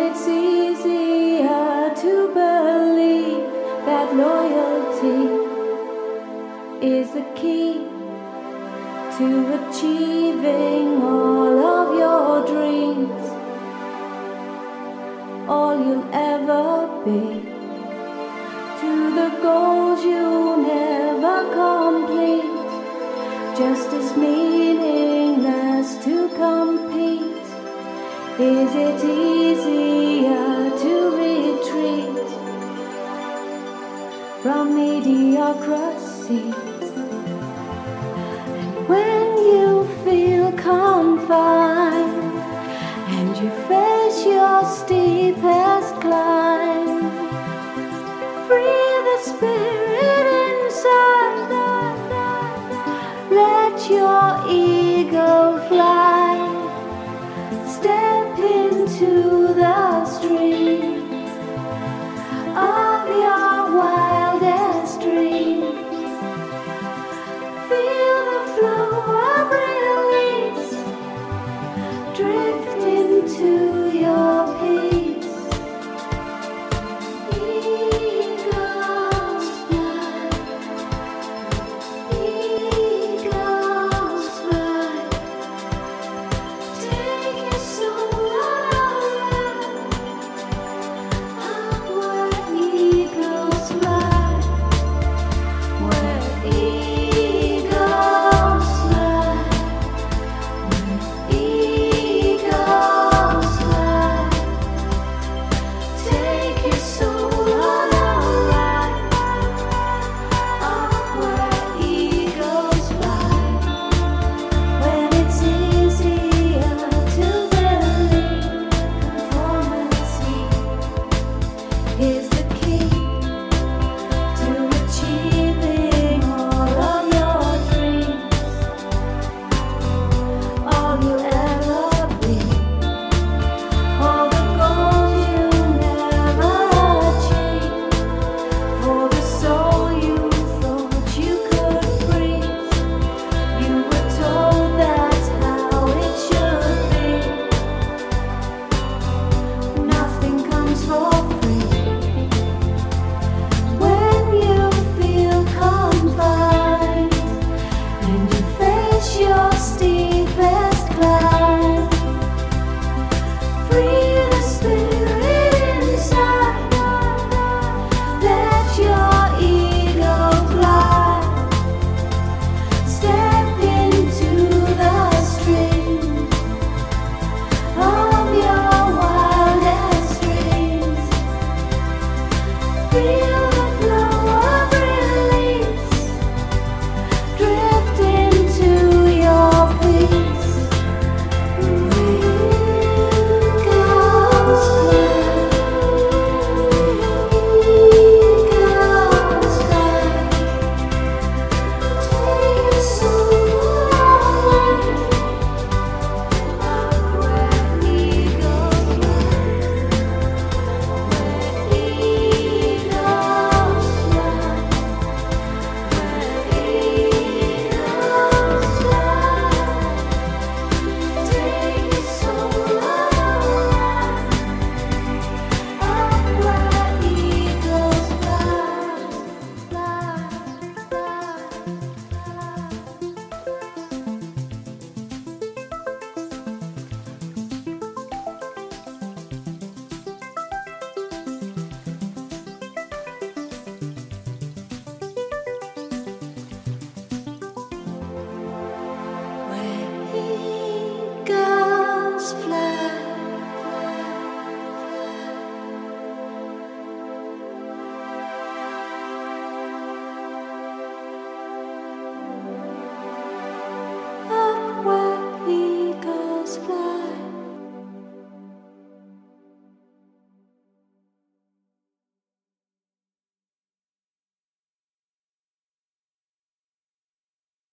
it's easier to believe that loyalty is the key to achieving all of your dreams, all you'll ever be, to the goals you never complete, just as meaningless to compete. Is it easier mediocrity? And when you feel confined and you face your steepest climb, free the spirit inside. Let your drift into